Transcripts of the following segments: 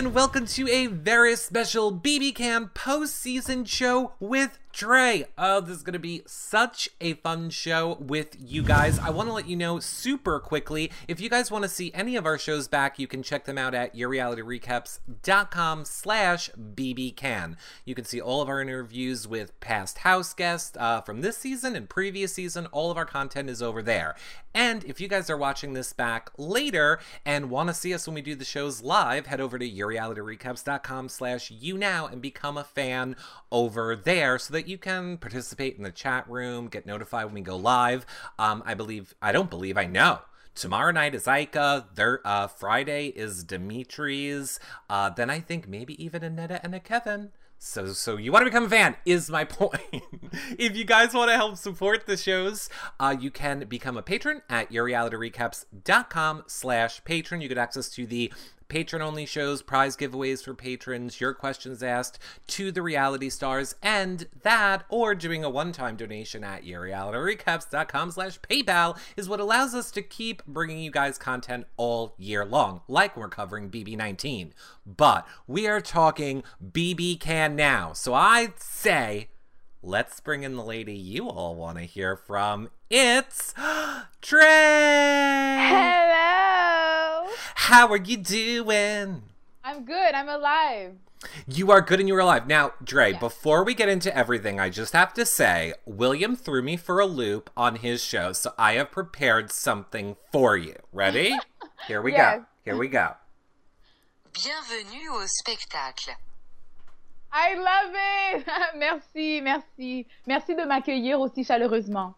and welcome to a very special BB Can post-season show with Dre. Oh, this is going to be such a fun show with you guys. I want to let you know super quickly, if you guys want to see any of our shows back, you can check them out at yourrealityrecaps.com slash bbcan. You can see all of our interviews with past house guests uh, from this season and previous season. All of our content is over there. And if you guys are watching this back later and want to see us when we do the shows live, head over to yourrealityrecaps.com slash YouNow and become a fan over there so that you can participate in the chat room, get notified when we go live. Um, I believe, I don't believe, I know. Tomorrow night is Ika. There, uh, Friday is Dimitri's. Uh, then I think maybe even a Neda and a Kevin. So, so you want to become a fan is my point. if you guys want to help support the shows, uh, you can become a patron at yourrealityrecaps.com slash patron. You get access to the patron only shows, prize giveaways for patrons, your questions asked to the reality stars, and that, or doing a one time donation at yourrealityrecaps.com slash PayPal is what allows us to keep bringing you guys content all year long, like we're covering BB19. But we are talking BB Can now. So I say, let's bring in the lady you all want to hear from. It's Dre! Hello! How are you doing? I'm good. I'm alive. You are good and you're alive. Now, Dre, yeah. before we get into everything, I just have to say, William threw me for a loop on his show, so I have prepared something for you. Ready? Here we yes. go. Here we go. Bienvenue au spectacle. I love it! merci, merci. Merci de m'accueillir aussi chaleureusement.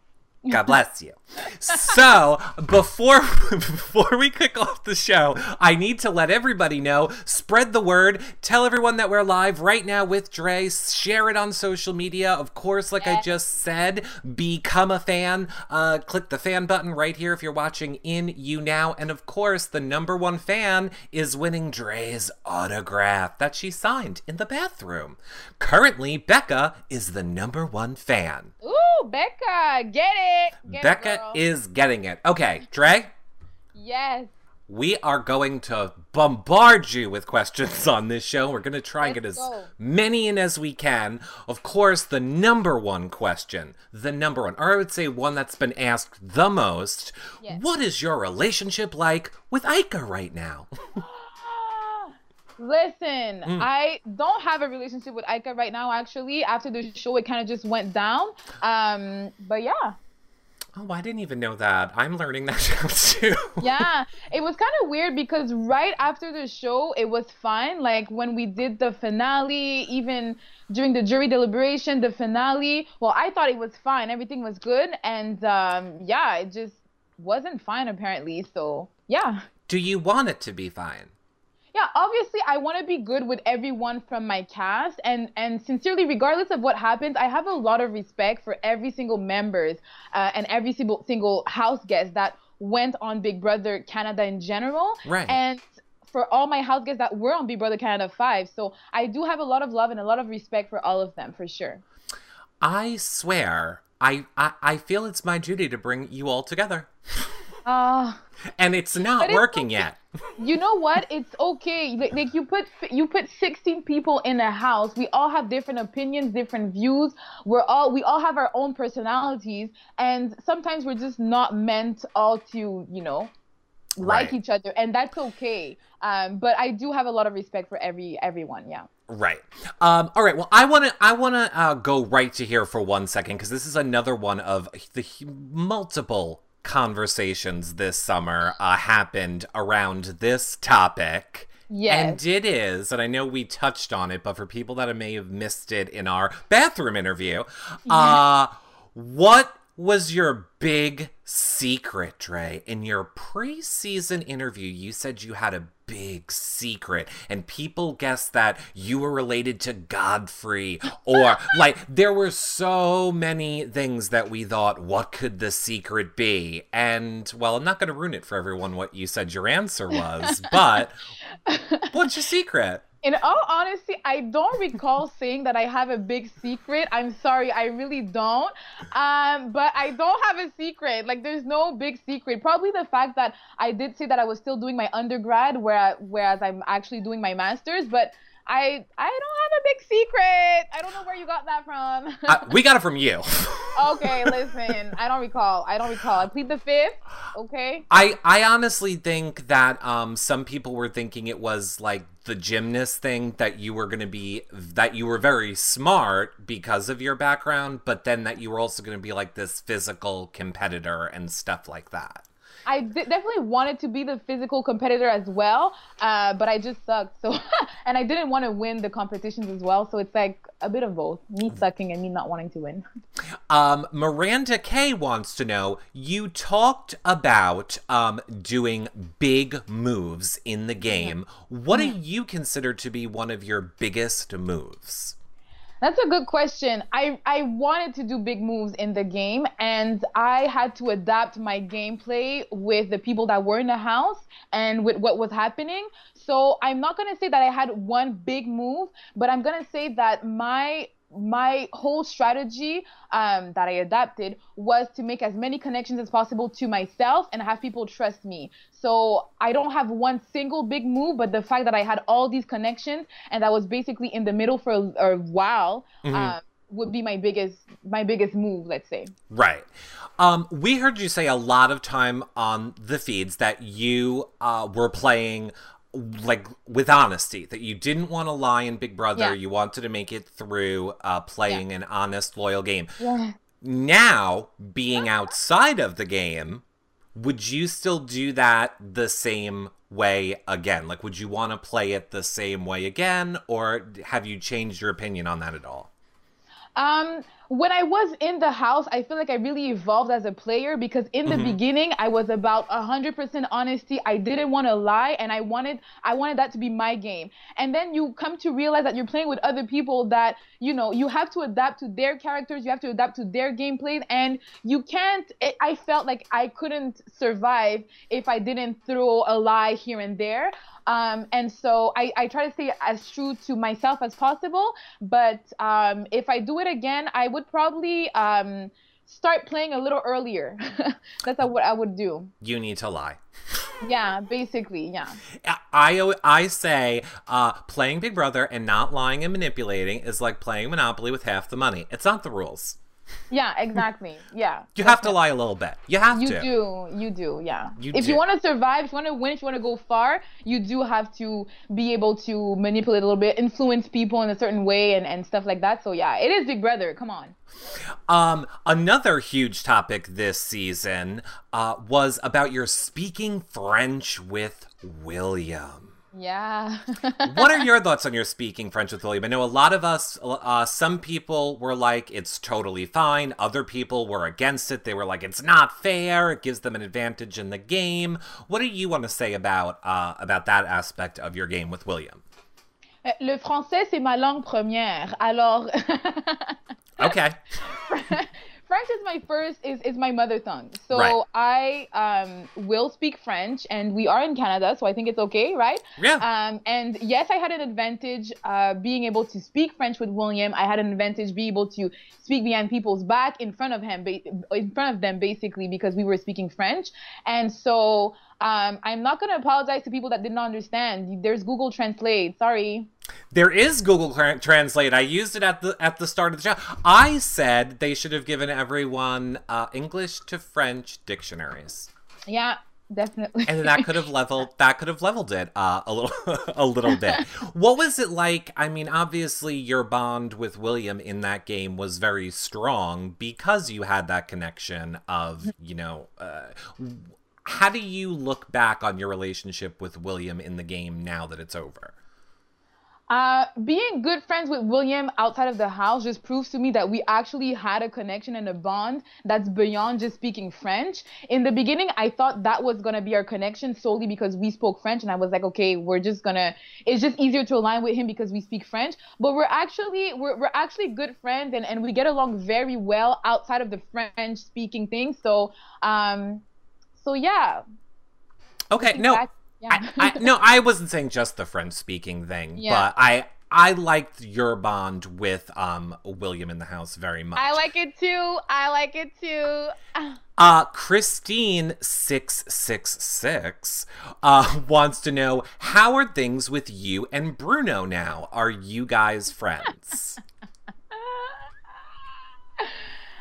God bless you. So before before we kick off the show, I need to let everybody know. Spread the word. Tell everyone that we're live right now with Dre. Share it on social media. Of course, like I just said, become a fan. Uh, click the fan button right here if you're watching in YouNow. And of course, the number one fan is winning Dre's autograph that she signed in the bathroom. Currently, Becca is the number one fan. Ooh, Becca, get it. Get Becca it, is getting it. Okay, Dre? Yes. We are going to bombard you with questions on this show. We're going to try and get as go. many in as we can. Of course, the number one question, the number one, or I would say one that's been asked the most yes. What is your relationship like with Ika right now? Listen, mm. I don't have a relationship with Ika right now. Actually, after the show, it kind of just went down. Um, but yeah, Oh, I didn't even know that. I'm learning that too. yeah, it was kind of weird because right after the show, it was fine. Like when we did the finale, even during the jury deliberation, the finale. Well, I thought it was fine. Everything was good, and um, yeah, it just wasn't fine apparently. So yeah. Do you want it to be fine? Yeah obviously i want to be good with everyone from my cast and and sincerely regardless of what happens i have a lot of respect for every single members uh, and every single single house guest that went on big brother canada in general. Right. And for all my house guests that were on big brother canada 5 so i do have a lot of love and a lot of respect for all of them for sure. I swear i i, I feel it's my duty to bring you all together uh, and it's not working okay. yet. you know what? It's okay. Like, like, you put you put 16 people in a house. We all have different opinions, different views. We're all we all have our own personalities, and sometimes we're just not meant all to you know like right. each other, and that's okay. Um, but I do have a lot of respect for every everyone. Yeah. Right. Um, all right. Well, I want to I want to uh, go right to here for one second because this is another one of the multiple conversations this summer uh, happened around this topic. Yes. And it is, and I know we touched on it, but for people that may have missed it in our bathroom interview, uh, what was your big secret, Dre? In your preseason interview, you said you had a big secret, and people guessed that you were related to Godfrey, or like there were so many things that we thought, what could the secret be? And well, I'm not going to ruin it for everyone what you said your answer was, but what's your secret? In all honesty, I don't recall saying that I have a big secret. I'm sorry, I really don't. Um, but I don't have a secret. Like, there's no big secret. Probably the fact that I did say that I was still doing my undergrad, where, whereas I'm actually doing my master's. But I I don't have a big secret. I don't know where you got that from. uh, we got it from you. okay, listen. I don't recall. I don't recall. I plead the fifth. Okay. I I honestly think that um some people were thinking it was like the gymnast thing that you were going to be that you were very smart because of your background, but then that you were also going to be like this physical competitor and stuff like that. I d- definitely wanted to be the physical competitor as well, uh, but I just sucked. So, and I didn't want to win the competitions as well. So it's like a bit of both: me sucking and me not wanting to win. Um, Miranda K wants to know: You talked about um, doing big moves in the game. What do you consider to be one of your biggest moves? That's a good question. I, I wanted to do big moves in the game, and I had to adapt my gameplay with the people that were in the house and with what was happening. So I'm not going to say that I had one big move, but I'm going to say that my my whole strategy um, that I adapted was to make as many connections as possible to myself and have people trust me. So I don't have one single big move, but the fact that I had all these connections and I was basically in the middle for a, a while. Mm-hmm. Um, would be my biggest my biggest move let's say right um, we heard you say a lot of time on the feeds that you uh, were playing like with honesty that you didn't want to lie in Big Brother. Yeah. You wanted to make it through uh, playing yeah. an honest, loyal game. Yeah. Now, being outside of the game, would you still do that the same way again? Like, would you want to play it the same way again, or have you changed your opinion on that at all? Um, when I was in the house, I feel like I really evolved as a player because in the mm-hmm. beginning I was about 100% honesty. I didn't want to lie and I wanted I wanted that to be my game. And then you come to realize that you're playing with other people that, you know, you have to adapt to their characters, you have to adapt to their gameplay and you can't it, I felt like I couldn't survive if I didn't throw a lie here and there. Um, and so I, I try to stay as true to myself as possible. But um, if I do it again, I would probably um, start playing a little earlier. That's what I would do. You need to lie. yeah, basically, yeah. I I say uh, playing Big Brother and not lying and manipulating is like playing Monopoly with half the money. It's not the rules. Yeah, exactly. Yeah. You have to lie a little bit. You have you to. You do. You do. Yeah. You if do. you want to survive, if you want to win, if you want to go far, you do have to be able to manipulate a little bit, influence people in a certain way, and and stuff like that. So yeah, it is Big Brother. Come on. Um, another huge topic this season uh, was about your speaking French with William. Yeah. what are your thoughts on your speaking French with William? I know a lot of us, uh, some people were like, it's totally fine. Other people were against it. They were like, it's not fair. It gives them an advantage in the game. What do you want to say about uh, about that aspect of your game with William? Euh, le français, c'est ma langue première. Alors. okay. French is my first is is my mother tongue. So right. I um will speak French and we are in Canada, so I think it's okay, right? Yeah. Um and yes, I had an advantage uh being able to speak French with William. I had an advantage being able to speak behind people's back in front of him in front of them basically because we were speaking French. And so um, I'm not going to apologize to people that did not understand. There's Google Translate. Sorry. There is Google Translate. I used it at the at the start of the show. I said they should have given everyone uh, English to French dictionaries. Yeah, definitely. and that could have leveled that could have leveled it uh, a little a little bit. what was it like? I mean, obviously your bond with William in that game was very strong because you had that connection of you know. Uh, how do you look back on your relationship with William in the game now that it's over? Uh, being good friends with William outside of the house just proves to me that we actually had a connection and a bond that's beyond just speaking French. In the beginning, I thought that was gonna be our connection solely because we spoke French, and I was like, okay, we're just gonna. It's just easier to align with him because we speak French. But we're actually we're we're actually good friends, and and we get along very well outside of the French speaking thing. So um, so yeah. Okay, no. Yeah. I, I, no, I wasn't saying just the French speaking thing, Yeah. but I I liked your bond with um William in the house very much. I like it too. I like it too. Uh, Christine six six six uh wants to know how are things with you and Bruno now? Are you guys friends?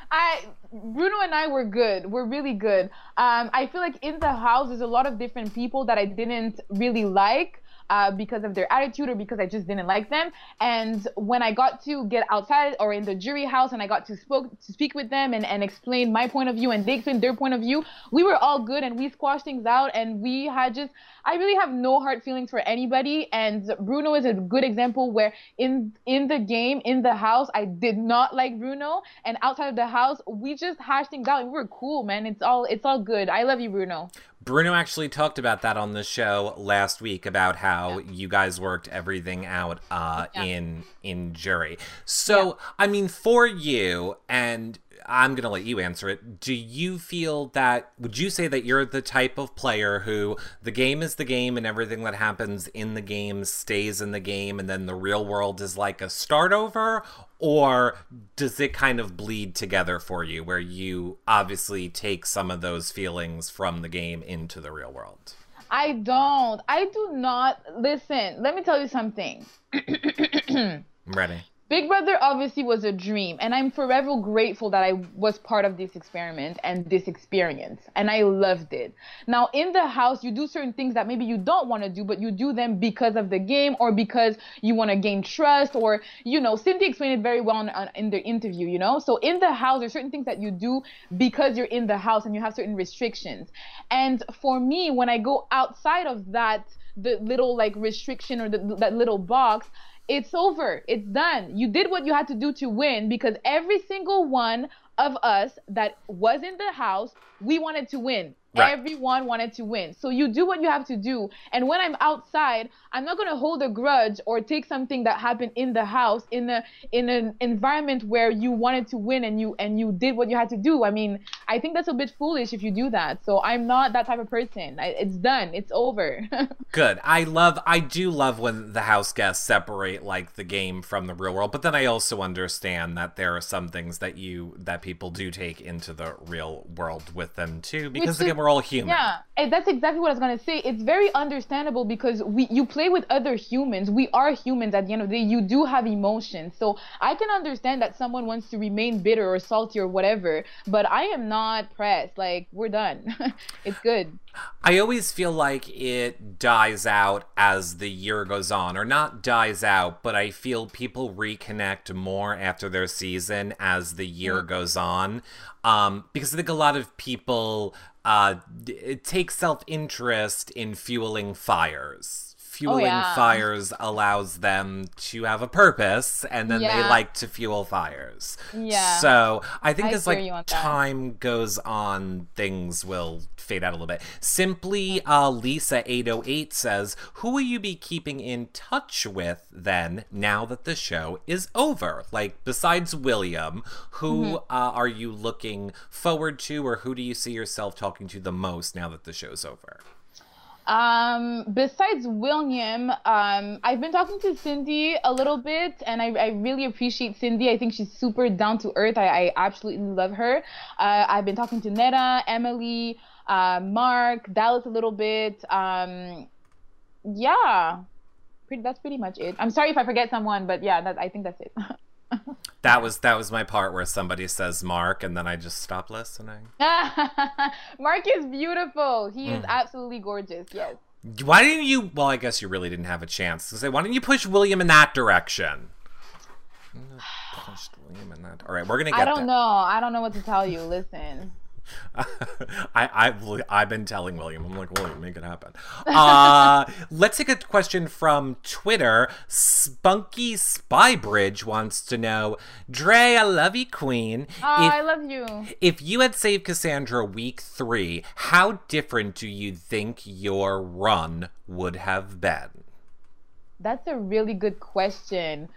I Bruno and I were good. We're really good. Um, I feel like in the house there's a lot of different people that I didn't really like. Uh, because of their attitude or because I just didn't like them. And when I got to get outside or in the jury house and I got to spoke to speak with them and, and explain my point of view and they explained their point of view, we were all good and we squashed things out and we had just I really have no hard feelings for anybody and Bruno is a good example where in in the game, in the house, I did not like Bruno and outside of the house, we just hashed things out and we were cool, man. It's all it's all good. I love you, Bruno. Bruno actually talked about that on the show last week about how you guys worked everything out uh, Yeah. in in jury. So, I mean, for you, and I'm gonna let you answer it. Do you feel that? Would you say that you're the type of player who the game is the game and everything that happens in the game stays in the game, and then the real world is like a start over? Or does it kind of bleed together for you, where you obviously take some of those feelings from the game into the real world? I don't. I do not listen. Let me tell you something. I'm ready. Big Brother obviously was a dream, and I'm forever grateful that I was part of this experiment and this experience, and I loved it. Now, in the house, you do certain things that maybe you don't want to do, but you do them because of the game or because you want to gain trust, or, you know, Cindy explained it very well in, in the interview, you know? So, in the house, there's certain things that you do because you're in the house and you have certain restrictions. And for me, when I go outside of that, the little like restriction or the, that little box, it's over. It's done. You did what you had to do to win because every single one of us that was in the house, we wanted to win. Right. Everyone wanted to win. So you do what you have to do. And when I'm outside, I'm not gonna hold a grudge or take something that happened in the house in a in an environment where you wanted to win and you and you did what you had to do. I mean, I think that's a bit foolish if you do that. So I'm not that type of person. I, it's done. It's over. Good. I love I do love when the house guests separate like the game from the real world, but then I also understand that there are some things that you that people do take into the real world with them too because Which again is- we're all human. Yeah, and that's exactly what I was gonna say. It's very understandable because we you play with other humans. We are humans at the end of the day. You do have emotions, so I can understand that someone wants to remain bitter or salty or whatever. But I am not pressed. Like we're done. it's good. I always feel like it dies out as the year goes on, or not dies out, but I feel people reconnect more after their season as the year goes on. Um, because I think a lot of people uh, take self interest in fueling fires. Fueling yeah. fires allows them to have a purpose, and then they like to fuel fires. Yeah. So I think I as like time goes on, things will fade out a little bit. Simply, uh, Lisa eight oh eight says, "Who will you be keeping in touch with then? Now that the show is over, like besides William, who Mm-hmm. uh, are you looking forward to, or who do you see yourself talking to the most now that the show's over?" Um, besides William, um, I've been talking to Cindy a little bit, and I, I really appreciate Cindy. I think she's super down to earth. I, I absolutely love her. Uh, I've been talking to Neda, Emily, uh, Mark, Dallas a little bit. Um, yeah, pretty, that's pretty much it. I'm sorry if I forget someone, but yeah, that, I think that's it. That was that was my part where somebody says Mark, and then I just stop listening. Mark is beautiful. He Mm. is absolutely gorgeous. Yes. Why didn't you? Well, I guess you really didn't have a chance to say. Why didn't you push William in that direction? I'm push William in that. All right, we're gonna get. I don't that. know. I don't know what to tell you. Listen. I, I've I've been telling William. I'm like William, make it happen. Uh, let's take a question from Twitter. Spunky Spybridge wants to know, Dre, I love you, Queen. Oh, if, I love you. if you had saved Cassandra week three, how different do you think your run would have been? That's a really good question.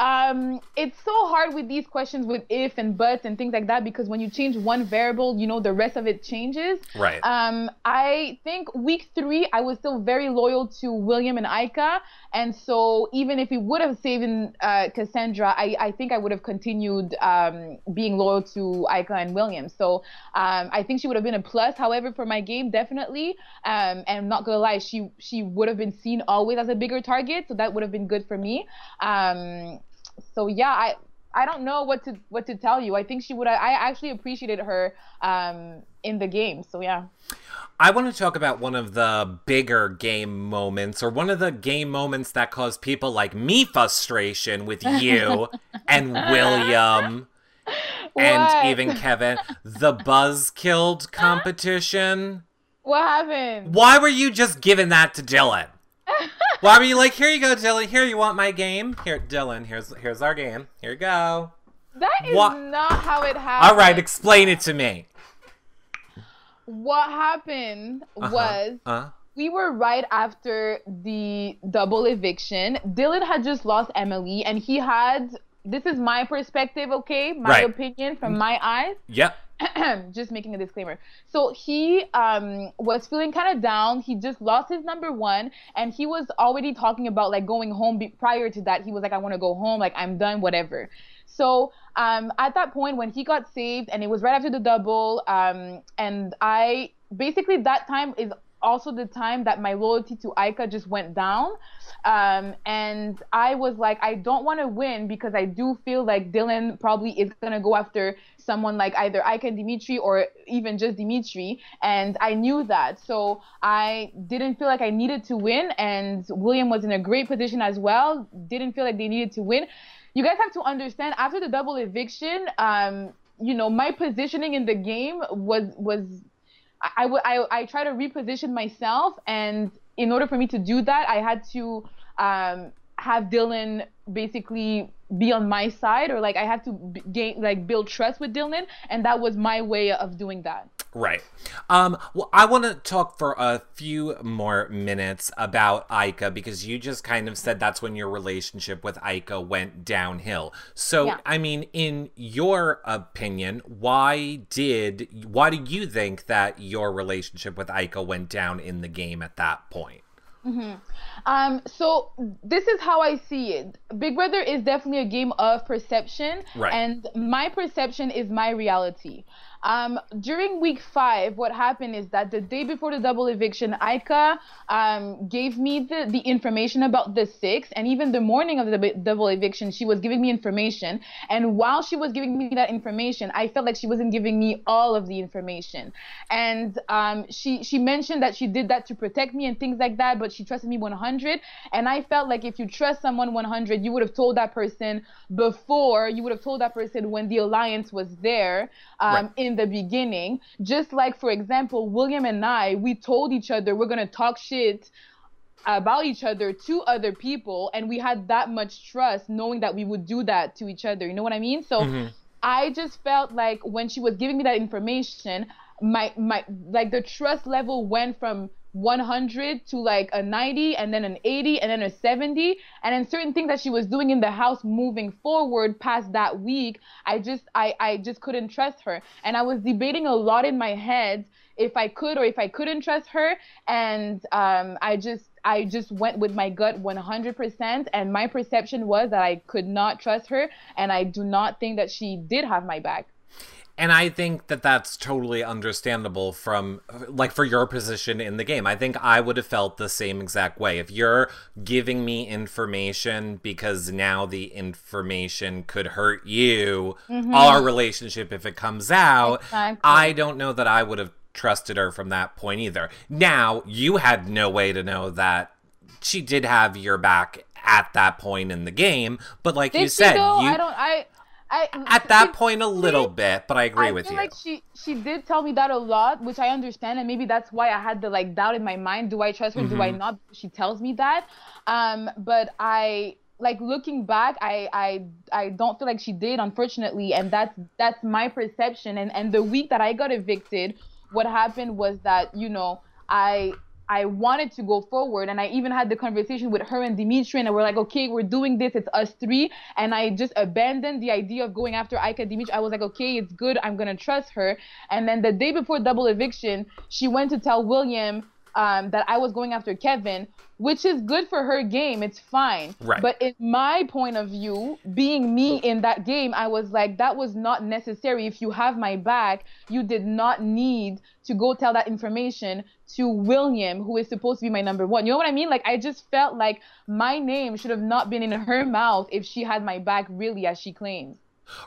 Um, it's so hard with these questions with if and buts and things like that because when you change one variable, you know the rest of it changes. Right. Um, I think week three, I was still very loyal to William and Ika, and so even if we would have saved uh, Cassandra, I, I think I would have continued um, being loyal to Ika and William. So um, I think she would have been a plus. However, for my game, definitely, um, and I'm not gonna lie, she she would have been seen always as a bigger target, so that would have been good for me. Um, so yeah, I I don't know what to what to tell you. I think she would. I actually appreciated her um, in the game. So yeah. I want to talk about one of the bigger game moments, or one of the game moments that caused people like me frustration with you and William. And even Kevin, the buzz killed competition. What happened? Why were you just giving that to Dillon? Why were you like, here you go, Dillon. Here, you want my game? Here, Dillon. Here's here's our game. Here you go. That is what? not how it happened. All right, explain it to me. What happened uh-huh. was uh-huh. we were right after the double eviction. Dillon had just lost Emily, and he had. This is my perspective, okay? My right. opinion from my eyes. Yep. just making a disclaimer. So he um, was feeling kind of down. He just lost his number one, and he was already talking about like going home. Be- prior to that, he was like, "I want to go home. Like I'm done, whatever." So um, at that point, when he got saved, and it was right after the double, um, and I basically that time is also the time that my loyalty to Ika just went down. Um, and I was like, I don't want to win because I do feel like Dillon probably is going to go after someone like either and Dimitri or even just Dimitri. And I knew that. So I didn't feel like I needed to win. And William was in a great position as well. Didn't feel like they needed to win. You guys have to understand after the double eviction, um, you know, my positioning in the game was was I, I, I try to reposition myself, and in order for me to do that, I had to um, have Dillon basically be on my side, or like I had to gain like build trust with Dillon, and that was my way of doing that. Right. Um, well, I want to talk for a few more minutes about Ika because you just kind of said that's when your relationship with Ika went downhill. So, yeah. I mean, in your opinion, why did why do you think that your relationship with Ika went down in the game at that point? Mm-hmm. Um, so this is how I see it. Big Brother is definitely a game of perception, right. and my perception is my reality. Um, during week five, what happened is that the day before the double eviction, Ika um, gave me the, the information about the six, and even the morning of the double eviction, she was giving me information. And while she was giving me that information, I felt like she wasn't giving me all of the information. And um, she she mentioned that she did that to protect me and things like that, but she trusted me 100. And I felt like if you trust someone 100, you would have told that person before, you would have told that person when the alliance was there um, right. in the beginning. Just like, for example, William and I, we told each other we're going to talk shit about each other to other people and we had that much trust knowing that we would do that to each other you know what i mean so mm-hmm. i just felt like when she was giving me that information my my like the trust level went from 100 to like a 90 and then an 80 and then a 70 and then certain things that she was doing in the house moving forward past that week i just i i just couldn't trust her. And i was debating a lot in my head if i could or if i couldn't trust her. And um i just I just went with my gut 100%, and my perception was that I could not trust her, and I do not think that she did have my back. And I think that that's totally understandable from, like, for your position in the game. I think I would have felt the same exact way. If you're giving me information because now the information could hurt you, mm-hmm. our relationship, if it comes out, exactly. I don't know that I would have trusted her from that point either. Now, you had no way to know that she did have your back at that point in the game, but like did you said, you I don't I I, at that she, point a little she, bit, but I agree I with feel you. Like she she did tell me that a lot, which I understand, and maybe that's why I had the like doubt in my mind: do I trust her? Mm-hmm. Do I mm-hmm. not? She tells me that, um, but I like looking back, I I I don't feel like she did, unfortunately, and that's that's my perception. And and the week that I got evicted, what happened was that you know I I wanted to go forward, and I even had the conversation with her and Dimitri, and we're like, okay, we're doing this. It's us three, and I just abandoned the idea of going after Ika Dimitri. I was like, okay, it's good. I'm gonna trust her. And then the day before double eviction, she went to tell William um, that I was going after Kevin, which is good for her game. It's fine. Right. But in my point of view, being me in that game, I was like, that was not necessary. If you have my back, you did not need to go tell that information to William, who is supposed to be my number one. You know what I mean? Like, I just felt like my name should have not been in her mouth if she had my back, really, as she claims.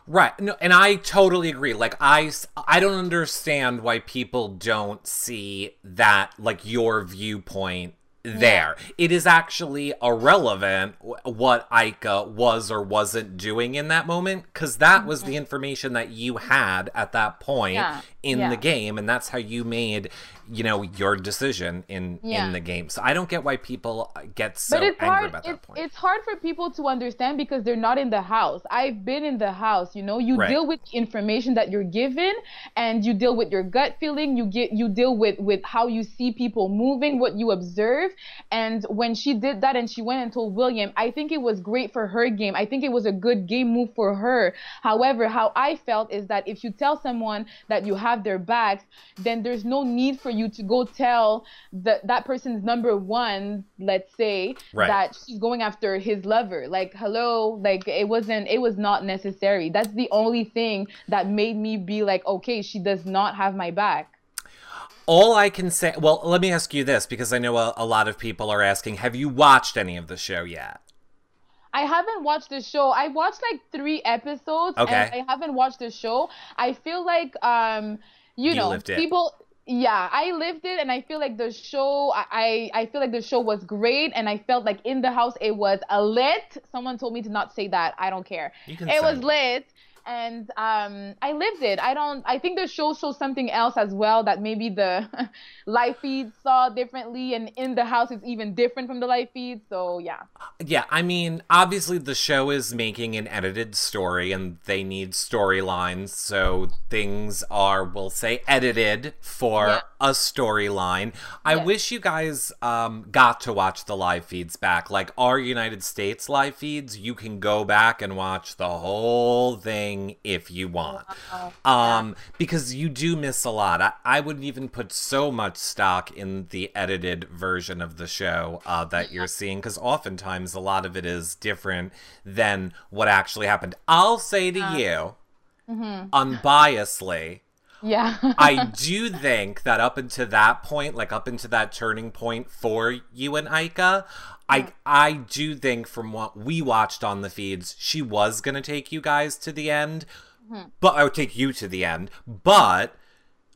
Right. No, and I totally agree. Like I I don't understand why people don't see that like your viewpoint there. Yeah. It is actually irrelevant what Ika was or wasn't doing in that moment because that was the mm-hmm. information that you had at that point yeah. In yeah. the game, and that's how you made you know your decision in yeah. in the game. So I don't get why people uh, get so angry hard, about that point. It's hard for people to understand because they're not in the house. I've been in the house. You know, you right. deal with information that you're given, and you deal with your gut feeling. You get you deal with with how you see people moving, what you observe. And when she did that, and she went and told William, I think it was great for her game. I think it was a good game move for her. However, how I felt is that if you tell someone that you have their backs, then there's no need for you to go tell that that person's number one, let's say, right. that she's going after his lover. Like, hello, like it wasn't, it was not necessary. That's the only thing that made me be like, okay, she does not have my back. All I can say, well, let me ask you this because I know a, a lot of people are asking, have you watched any of the show yet? I haven't watched the show. I watched like three episodes okay. and I haven't watched the show. I feel like um you, you know people yeah i lived it and i feel like the show i i feel like the show was great and i felt like in the house it was a lit someone told me to not say that i don't care it was lit and um, I lived it. I don't. I think the show shows something else as well that maybe the live feed saw differently, and in the house it's even different from the live feed. So yeah. Yeah, I mean, obviously the show is making an edited story, and they need storylines, so things are, we'll say, edited for yeah. a storyline. I wish you guys um, got to watch the live feeds back, like our United States live feeds. You can go back and watch the whole thing if you want. Um, because you do miss a lot. I, I wouldn't even put so much stock in the edited version of the show uh, that you're seeing, because oftentimes a lot of it is different than what actually happened. I'll say to you, mm-hmm. unbiasedly, yeah. I do think that up until that point, like up into that turning point for you and Ika, I I do think from what we watched on the feeds, she was gonna take you guys to the end, mm-hmm. but I would take you to the end. But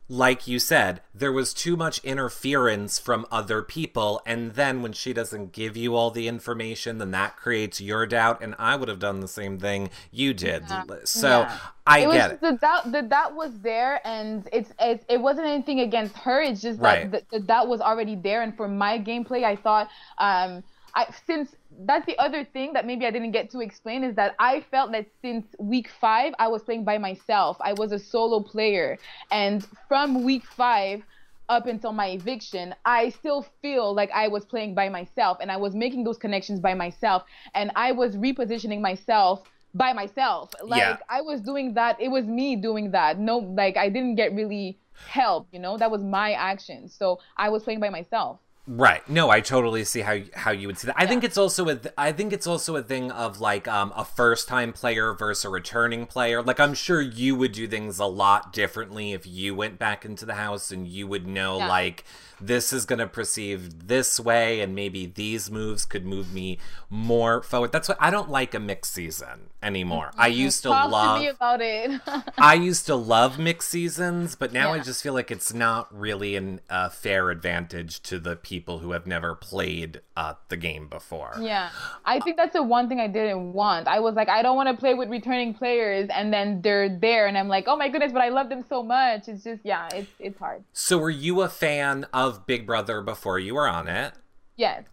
like you said, there was too much interference from other people, and then when she doesn't give you all the information, then that creates your doubt. And I would have done the same thing you did. Yeah. So yeah. I it get it. The doubt, the doubt was there, and it's, it's it wasn't anything against her. It's just that right. the, the doubt was already there. And for my gameplay, I thought. um I since that's the other thing that maybe I didn't get to explain is that I felt that since week five I was playing by myself. I was a solo player, and from week five up until my eviction, I still feel like I was playing by myself and I was making those connections by myself and I was repositioning myself by myself. Like yeah. I was doing that. It was me doing that. No, like I didn't get really help, you know? That was my action. So I was playing by myself. Right. No, I totally see how how you would see that. I yeah. think it's also a I think it's also a thing of like um, a first time player versus a returning player. Like I'm sure you would do things a lot differently if you went back into the house and you would know yeah. like this is going to perceive this way and maybe these moves could move me more forward. That's what I don't like a mixed season anymore. Mm-hmm. I used to Talk love to me about it. I used to love mixed seasons, but now yeah. I just feel like it's not really a uh, fair advantage to the people who have never played uh, the game before. Yeah. I think that's the one thing I didn't want. I was like I don't want to play with returning players and then they're there and I'm like, "Oh my goodness, but I love them so much." It's just yeah, it's it's hard. So were you a fan of of Big Brother before you were on it. Yes.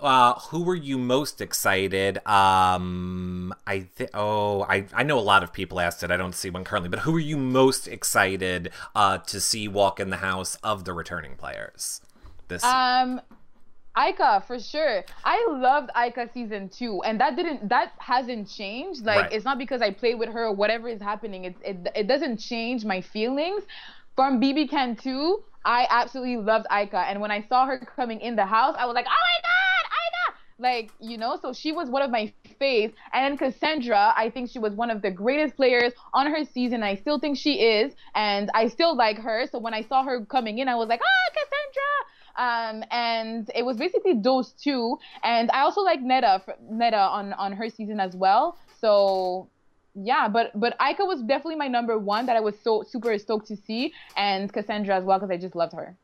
Uh, who were you most excited? Um, I think. Oh, I I know a lot of people asked it. I don't see one currently, but who were you most excited uh, to see walk in the house of the returning players this? Um, Ika for sure. I loved Ika season two, and that didn't that hasn't changed. Like Right. it's not because I played with her or whatever is happening. It it it doesn't change my feelings. From BB Can 2, I absolutely loved Ika, and when I saw her coming in the house, I was like, oh my god, Ika! Like you know, so she was one of my faves. And then Cassandra, I think she was one of the greatest players on her season. I still think she is, and I still like her. So when I saw her coming in, I was like, ah, Cassandra! um, and it was basically those two. And I also like Neda, fr- Neda on on her season as well. So yeah, but but Ika was definitely my number one that I was so super stoked to see, and Cassandra as well because I just loved her.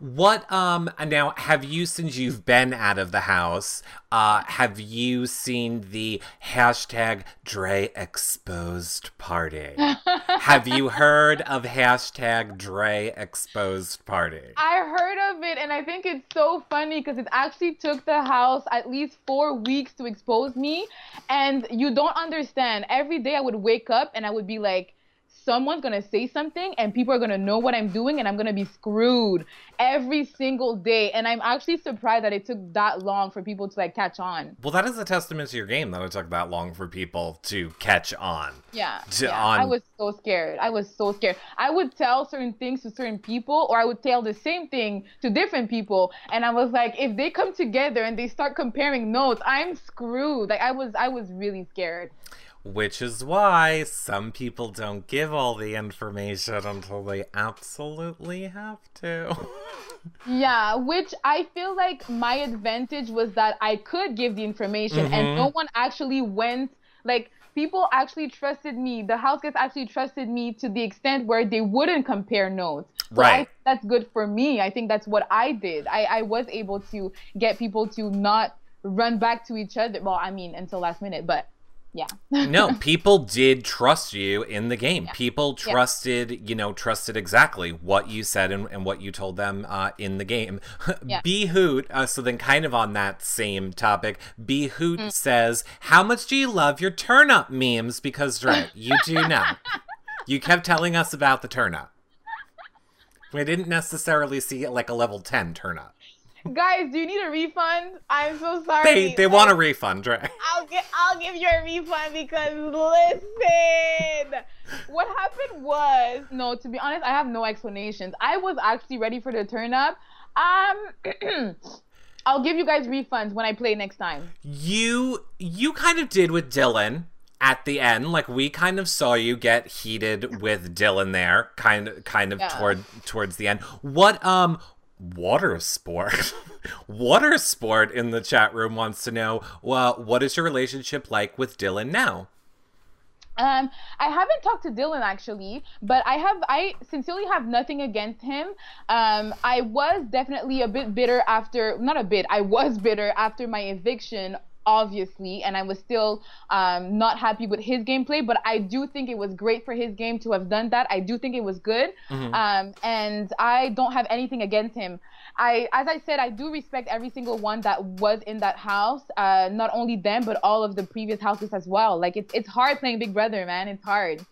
What um now have you since you've been out of the house, uh have you seen the hashtag Dre exposed party? have you heard of hashtag Dre exposed party? I heard of it, and I think it's so funny because it actually took the house at least four weeks to expose me. And you don't understand. Every day I would wake up and I would be like, someone's gonna say something, and people are gonna know what I'm doing, and I'm gonna be screwed every single day. And I'm actually surprised that it took that long for people to like catch on. Well, that is a testament to your game that it took that long for people to catch on. Yeah, To- yeah. on- I was so scared. I was so scared. I would tell certain things to certain people, or I would tell the same thing to different people, and I was like, if they come together and they start comparing notes, I'm screwed. Like I was, I was really scared. Which is why some people don't give all the information until they absolutely have to. Yeah, which I feel like my advantage was that I could give the information, Mhm. and no one actually went like. People actually trusted me. The house guests actually trusted me to the extent where they wouldn't compare notes. So Right. think that's good for me. I think that's what I did. I, I was able to get people to not run back to each other. Well, I mean, until last minute, but yeah. no, people did trust you in the game. People Yeah. trusted, you know, trusted exactly what you said and, and what you told them uh, in the game. Yeah. B Hoot, uh, so then kind of on that same topic, B Hoot Mm. says, How much do you love your turn up memes? Because, Dre, you do know. you kept telling us about the turn up. We didn't necessarily see it like a level 10 turn up. Guys, do you need a refund? I'm so sorry. They, they Like, want a refund, Dre. I'll get I'll give you a refund because listen. What happened was no, to be honest, I have no explanations. I was actually ready for the turn up. Um I'll give you guys refunds when I play next time. you you kind of did with Dillon at the end. Like we kind of saw you get heated with Dillon there, kind of kind of Yeah. toward towards the end. What um water sport? water sport in the chat room wants to know, well, what is your relationship like with Dillon now? Um, I haven't talked to Dillon actually, but I have I sincerely have nothing against him. Um, I was definitely a bit bitter after not a bit, I was bitter after my eviction, obviously, and I was still um, not happy with his gameplay. But I do think it was great for his game to have done that. I do think it was good, um, and I don't have anything against him. I, as I said, I do respect every single one that was in that house. Uh, not only them, but all of the previous houses as well. Like it's it's hard playing Big Brother, man. It's hard.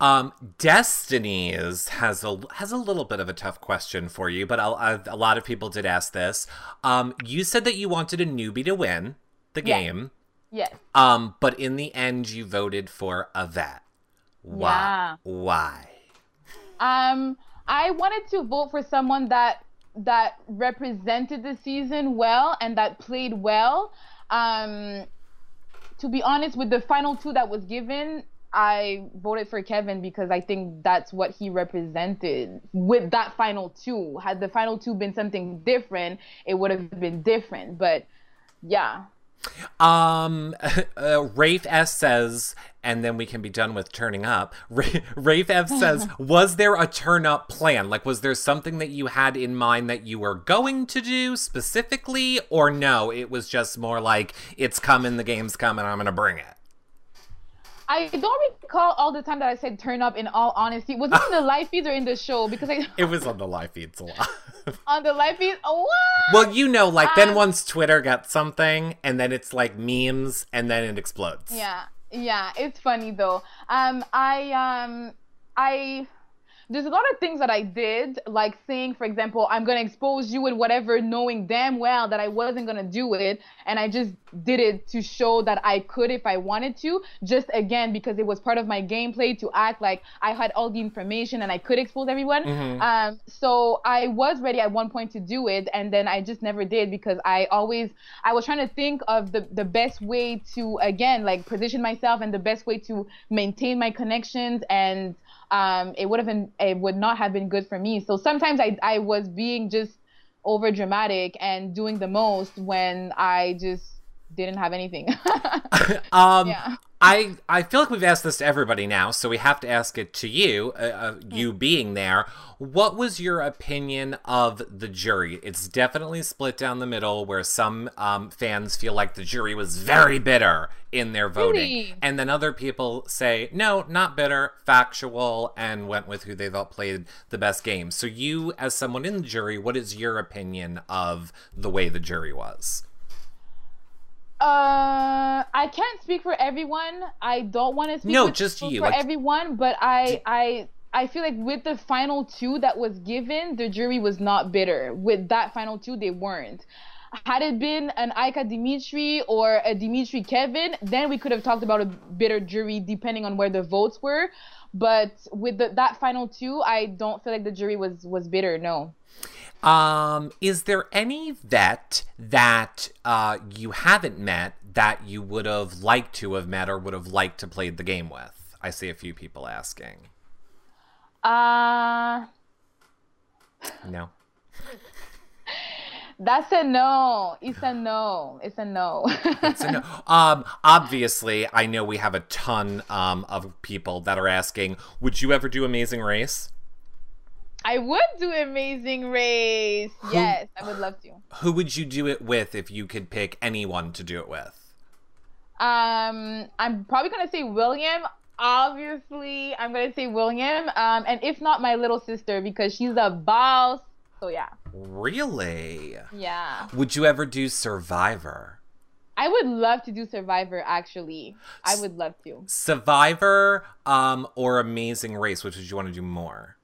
Um, Destiny's has a has a little bit of a tough question for you, but a, a lot of people did ask this. Um, you said that you wanted a newbie to win the Yeah. game. Yes. Um, but in the end, you voted for a vet. Why? Yeah. Why? Um, I wanted to vote for someone that that represented the season well and that played well. Um, to be honest, with the final two that was given, I voted for Kevin because I think that's what he represented with that final two. Had the final two been something different, it would have been different. But yeah. Um, uh, Rafe S says, and then we can be done with turning up. Ra- Rafe F says, was there a turn up plan? Like, was there something that you had in mind that you were going to do specifically, or no? It was just more like it's coming, the game's coming, I'm gonna bring it. I don't recall all the time that I said turn up in all honesty. Was it in the live feeds or in the show? Because I It was on the live feeds a lot. on the live feed. Oh, what? well, you know, like then Um, once Twitter gets something, and then it's like memes, and then it explodes. Yeah, yeah, it's funny though. Um, I um, I there's a lot of things that I did, like saying, for example, I'm gonna expose you and whatever, knowing damn well that I wasn't gonna do it, and I just did it to show that I could if I wanted to, just again because it was part of my gameplay to act like I had all the information and I could expose everyone. Mhm. Um, so I was ready at one point to do it, and then I just never did because I always I was trying to think of the the best way to again like position myself and the best way to maintain my connections and um, it would have been it would not have been good for me. So sometimes I I was being just over dramatic and doing the most when I just didn't have anything. um, yeah. I I feel like we've asked this to everybody now, so we have to ask it to you, uh, uh, you being there. What was your opinion of the jury? It's definitely split down the middle, where some um, fans feel like the jury was very bitter in their voting, and then other people say no, not bitter, factual, and went with who they thought played the best game. So, you, as someone in the jury, what is your opinion of the way the jury was? Uh, I can't speak for everyone. I don't want to speak No, just you, for like- everyone, but I I I feel like with the final two that was given, the jury was not bitter. With that final two, they weren't. Had it been an Ika Dimitri or a Dimitri Kevin, then we could have talked about a bitter jury depending on where the votes were. But with the, that final two, I don't feel like the jury was was bitter. No. Um, is there any vet that uh, you haven't met that you would have liked to have met or would have liked to played the game with? I see a few people asking. Uh No. that's a no. It's a no. It's a no. So no. Um, obviously, I know we have a ton um, of people that are asking, would you ever do Amazing Race? I would do Amazing Race. Yes, I would love to. Who would you do it with if you could pick anyone to do it with? Um, I'm probably gonna say William. Obviously, I'm gonna say William. Um, and if not, my little sister because she's a boss. So yeah, Really? yeah. Would you ever do Survivor? I would love to do Survivor. Actually, I would love to. Survivor um, or Amazing Race? Which would you want to do more?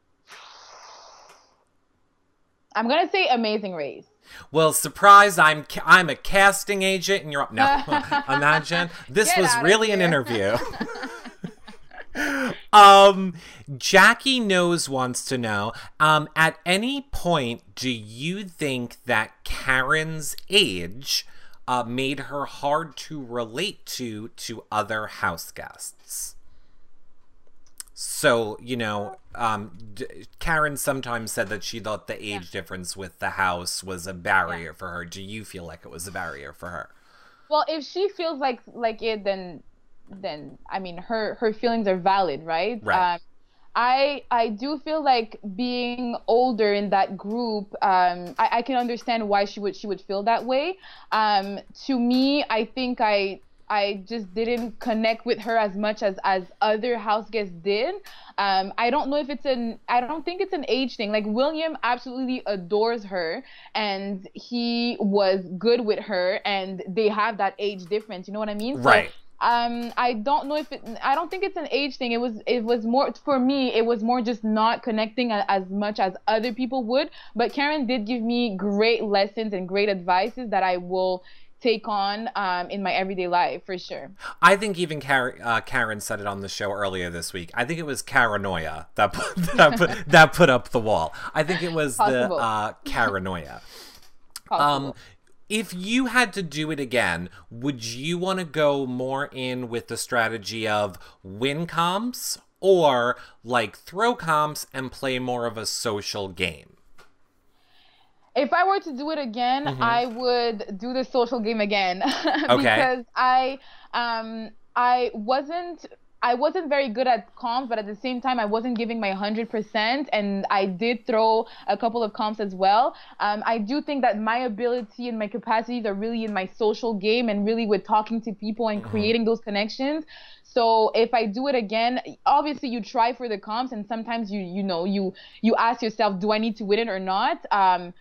I'm gonna say Amazing Race. Well, surprise! I'm I'm a casting agent, and you're up. No, imagine this Get was really an interview. um, Jackie knows wants to know. Um, at any point, do you think that Karen's age uh, made her hard to relate to to other house guests? So, you know, um, d- Karen sometimes said that she thought the age difference with the house was a barrier for her. Do you feel like it was a barrier for her? Well, if she feels like like it, then then I mean her her feelings are valid, right? Right. Um, I I do feel like being older in that group, um, I, I can understand why she would she would feel that way. Um, to me, I think I I just didn't connect with her as much as as other house guests did. Um, I don't know if it's an I don't think it's an age thing. Like William absolutely adores her, and he was good with her, and they have that age difference. You know what I mean? So, Right. um i don't know if it i don't think it's an age thing it was it was more for me it was more just not connecting a, as much as other people would but karen did give me great lessons and great advices that i will take on um, in my everyday life for sure I think even Karen, uh, Karen said it on the show earlier this week. I think it was Karanoia that put, that put, that put up the wall. I think it was Possible. the uh. Um, if you had to do it again, would you want to go more in with the strategy of win comps or like throw comps and play more of a social game? If I were to do it again, Mm-hmm. I would do the social game again because I um I wasn't I wasn't very good at comps, but at the same time, I wasn't giving my 100%, and I did throw a couple of comps as well. Um, I do think that my ability and my capacities are really in my social game and really with talking to people and creating those connections. So if I do it again, obviously you try for the comps, and sometimes you you know you you ask yourself, do I need to win it or not? Um,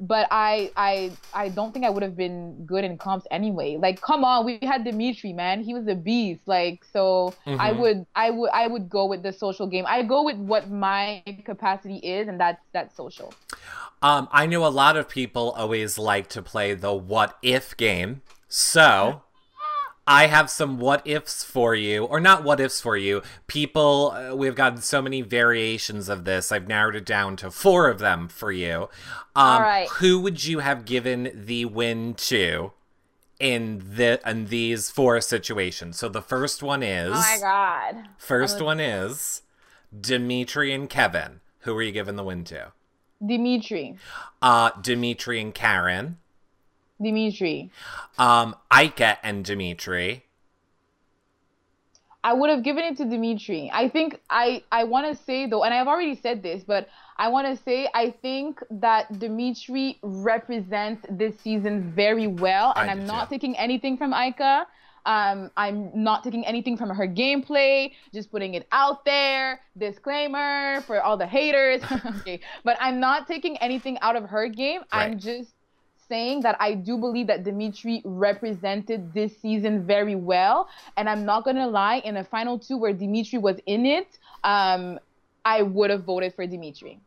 but I I I don't think I would have been good in comps anyway. Like, come on, we had Dimitri, man. He was a beast. Like, so I Mhm. would I would I would go with the social game. I go with what my capacity is, and that's that's social. Um, I know a lot of people always like to play the what if game. So, I have some what ifs for you, or not what ifs for you. People, uh, we've gotten so many variations of this. I've narrowed it down to four of them for you. Um, All right. Who would you have given the win to in the in these four situations? So the first one is Oh my god. first I'm one is Dimitri and Kevin. Who are you giving the win to? Dimitri. Uh, Dimitri and Karen. Dimitri. Um, Ika and Dimitri. I would have given it to Dimitri. I think I I want to say though, and I've already said this, but I want to say I think that Dimitri represents this season very well, and I I'm not too. taking anything from Ika. Um, I'm not taking anything from her gameplay. Just putting it out there. Disclaimer for all the haters. okay, but I'm not taking anything out of her game. Right. I'm just saying that I do believe that Dimitri represented this season very well. And I'm not gonna lie, in a final two where Dimitri was in it, um, I would have voted for Dimitri.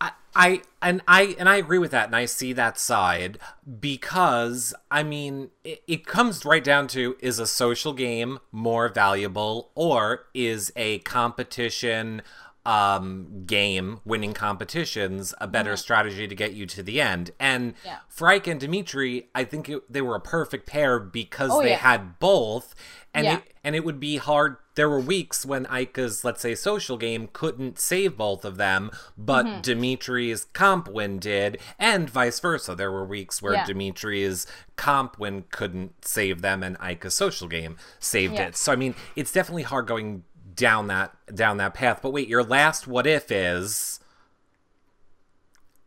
I, I and I and I agree with that, and I see that side because I mean it, it comes right down to is a social game more valuable or is a competition um game winning competitions a better strategy to get you to the end and Mm-hmm. Yeah. for Ika and Dimitri I think it, they were a perfect pair because Oh, they yeah. had both and Yeah. it and it would be hard there were weeks when Ika's let's say social game couldn't save both of them but Mm-hmm. Dimitri's comp win did and vice versa there were weeks where Yeah. Dimitri's comp win couldn't save them and Ika's social game saved it so I mean it's definitely hard going down that down that path but wait your last what if is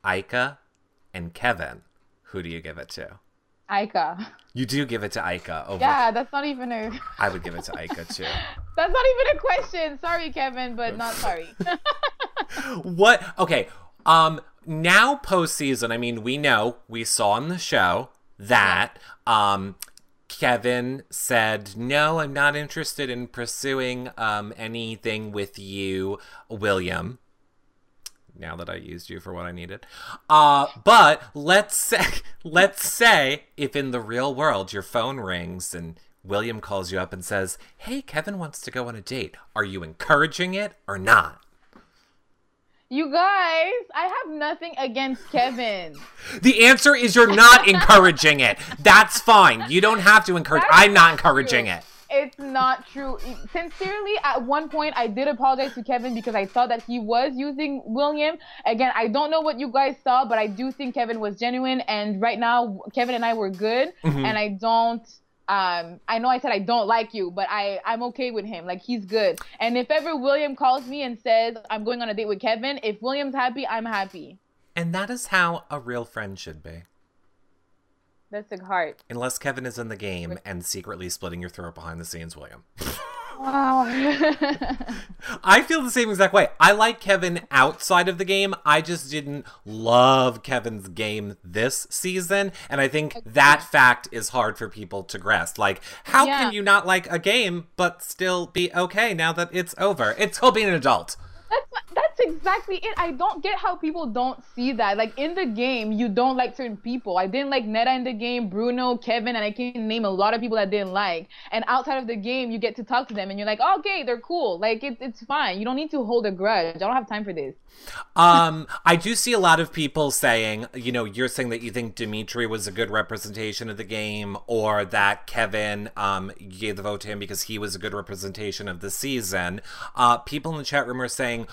Ika and Kevin who do you give it to Ika. you do give it to Ika over Yeah, that's not even a I would give it to Ika too that's not even a question. Sorry, Kevin, but not sorry. what okay um now postseason i mean we know we saw on the show that um kevin said no i'm not interested in pursuing um anything with you william. Now that i used you for what i needed. Uh but let's say let's say if in the real world your phone rings and william calls you up and says hey kevin wants to go on a date. Are you encouraging it or not you guys, I have nothing against Kevin. The answer is you're not encouraging it. That's fine. You don't have to encourage. That's I'm not encouraging true. it. It's not true. Sincerely, at one point, I did apologize to Kevin because I thought that he was using William. Again, I don't know what you guys saw, but I do think Kevin was genuine. And right now, Kevin and I were good. Mhm. And I don't. Um, I know I said I don't like you, but I I'm okay with him. Like he's good. And if ever William calls me and says I'm going on a date with Kevin, if William's happy, I'm happy. And that is how a real friend should be. That's a heart. Unless Kevin is in the game and secretly splitting your throat behind the scenes, William. Wow. I feel the same exact way. I like Kevin outside of the game. I just didn't love Kevin's game this season. And I think that fact is hard for people to grasp. Like, how Yeah. can you not like a game but still be okay now that it's over? It's called being an adult. That's that's exactly it. I don't get how people don't see that. Like in the game, you don't like certain people. I didn't like Neda in the game, Bruno, Kevin, and I can name a lot of people that didn't like. And outside of the game, you get to talk to them, and you're like, okay, they're cool. Like it's it's fine. You don't need to hold a grudge. I don't have time for this. Um, I do see a lot of people saying, you know, you're saying that you think Dimitri was a good representation of the game, or that Kevin, um, gave the vote to him because he was a good representation of the season. Uh, people in the chat room are saying,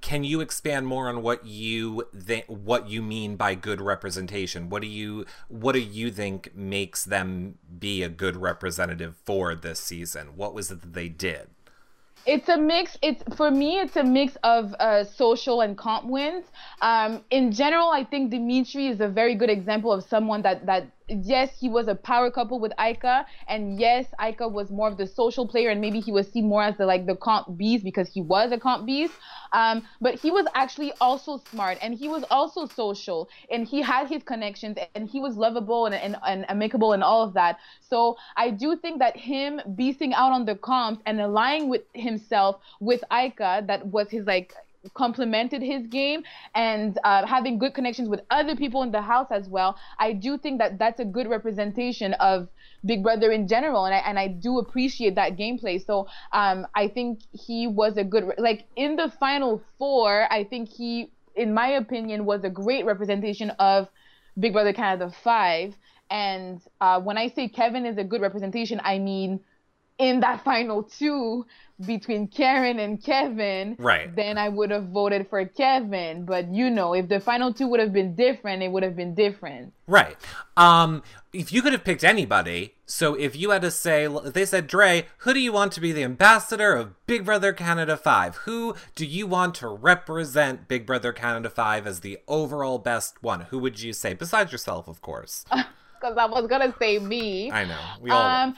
can you expand more on what you what you mean by good representation? What do you what do you think makes them be a good representative for this season? What was it that they did? It's a mix. It's for me. It's a mix of uh, social and comp wins. Um, in general, I think Dimitri is a very good example of someone that that yes, he was a power couple with Ika, and yes, Ika was more of the social player, and maybe he was seen more as the like the comp beast because he was a comp beast. Um, but he was actually also smart, and he was also social, and he had his connections, and he was lovable and, and, and amicable and all of that. So I do think that him beasting out on the comps and aligning with himself with Aika, that was his like complemented his game and uh, having good connections with other people in the house as well. I do think that that's a good representation of Big Brother in general, and I and I do appreciate that gameplay. So um, I think he was a good like in the final four. I think he, in my opinion, was a great representation of Big Brother Canada five. And uh, when I say Kevin is a good representation, I mean in that final two between Karen and Kevin, right. then I would have voted for Kevin. But you know, if the final two would have been different, it would have been different. Right. Um, if you could have picked anybody, so if you had to say, they said, Dre, who do you want to be the ambassador of Big Brother Canada 5? Who do you want to represent Big Brother Canada 5 as the overall best one? Who would you say? Besides yourself, of course. Because I was going to say me. I know. We all. Um,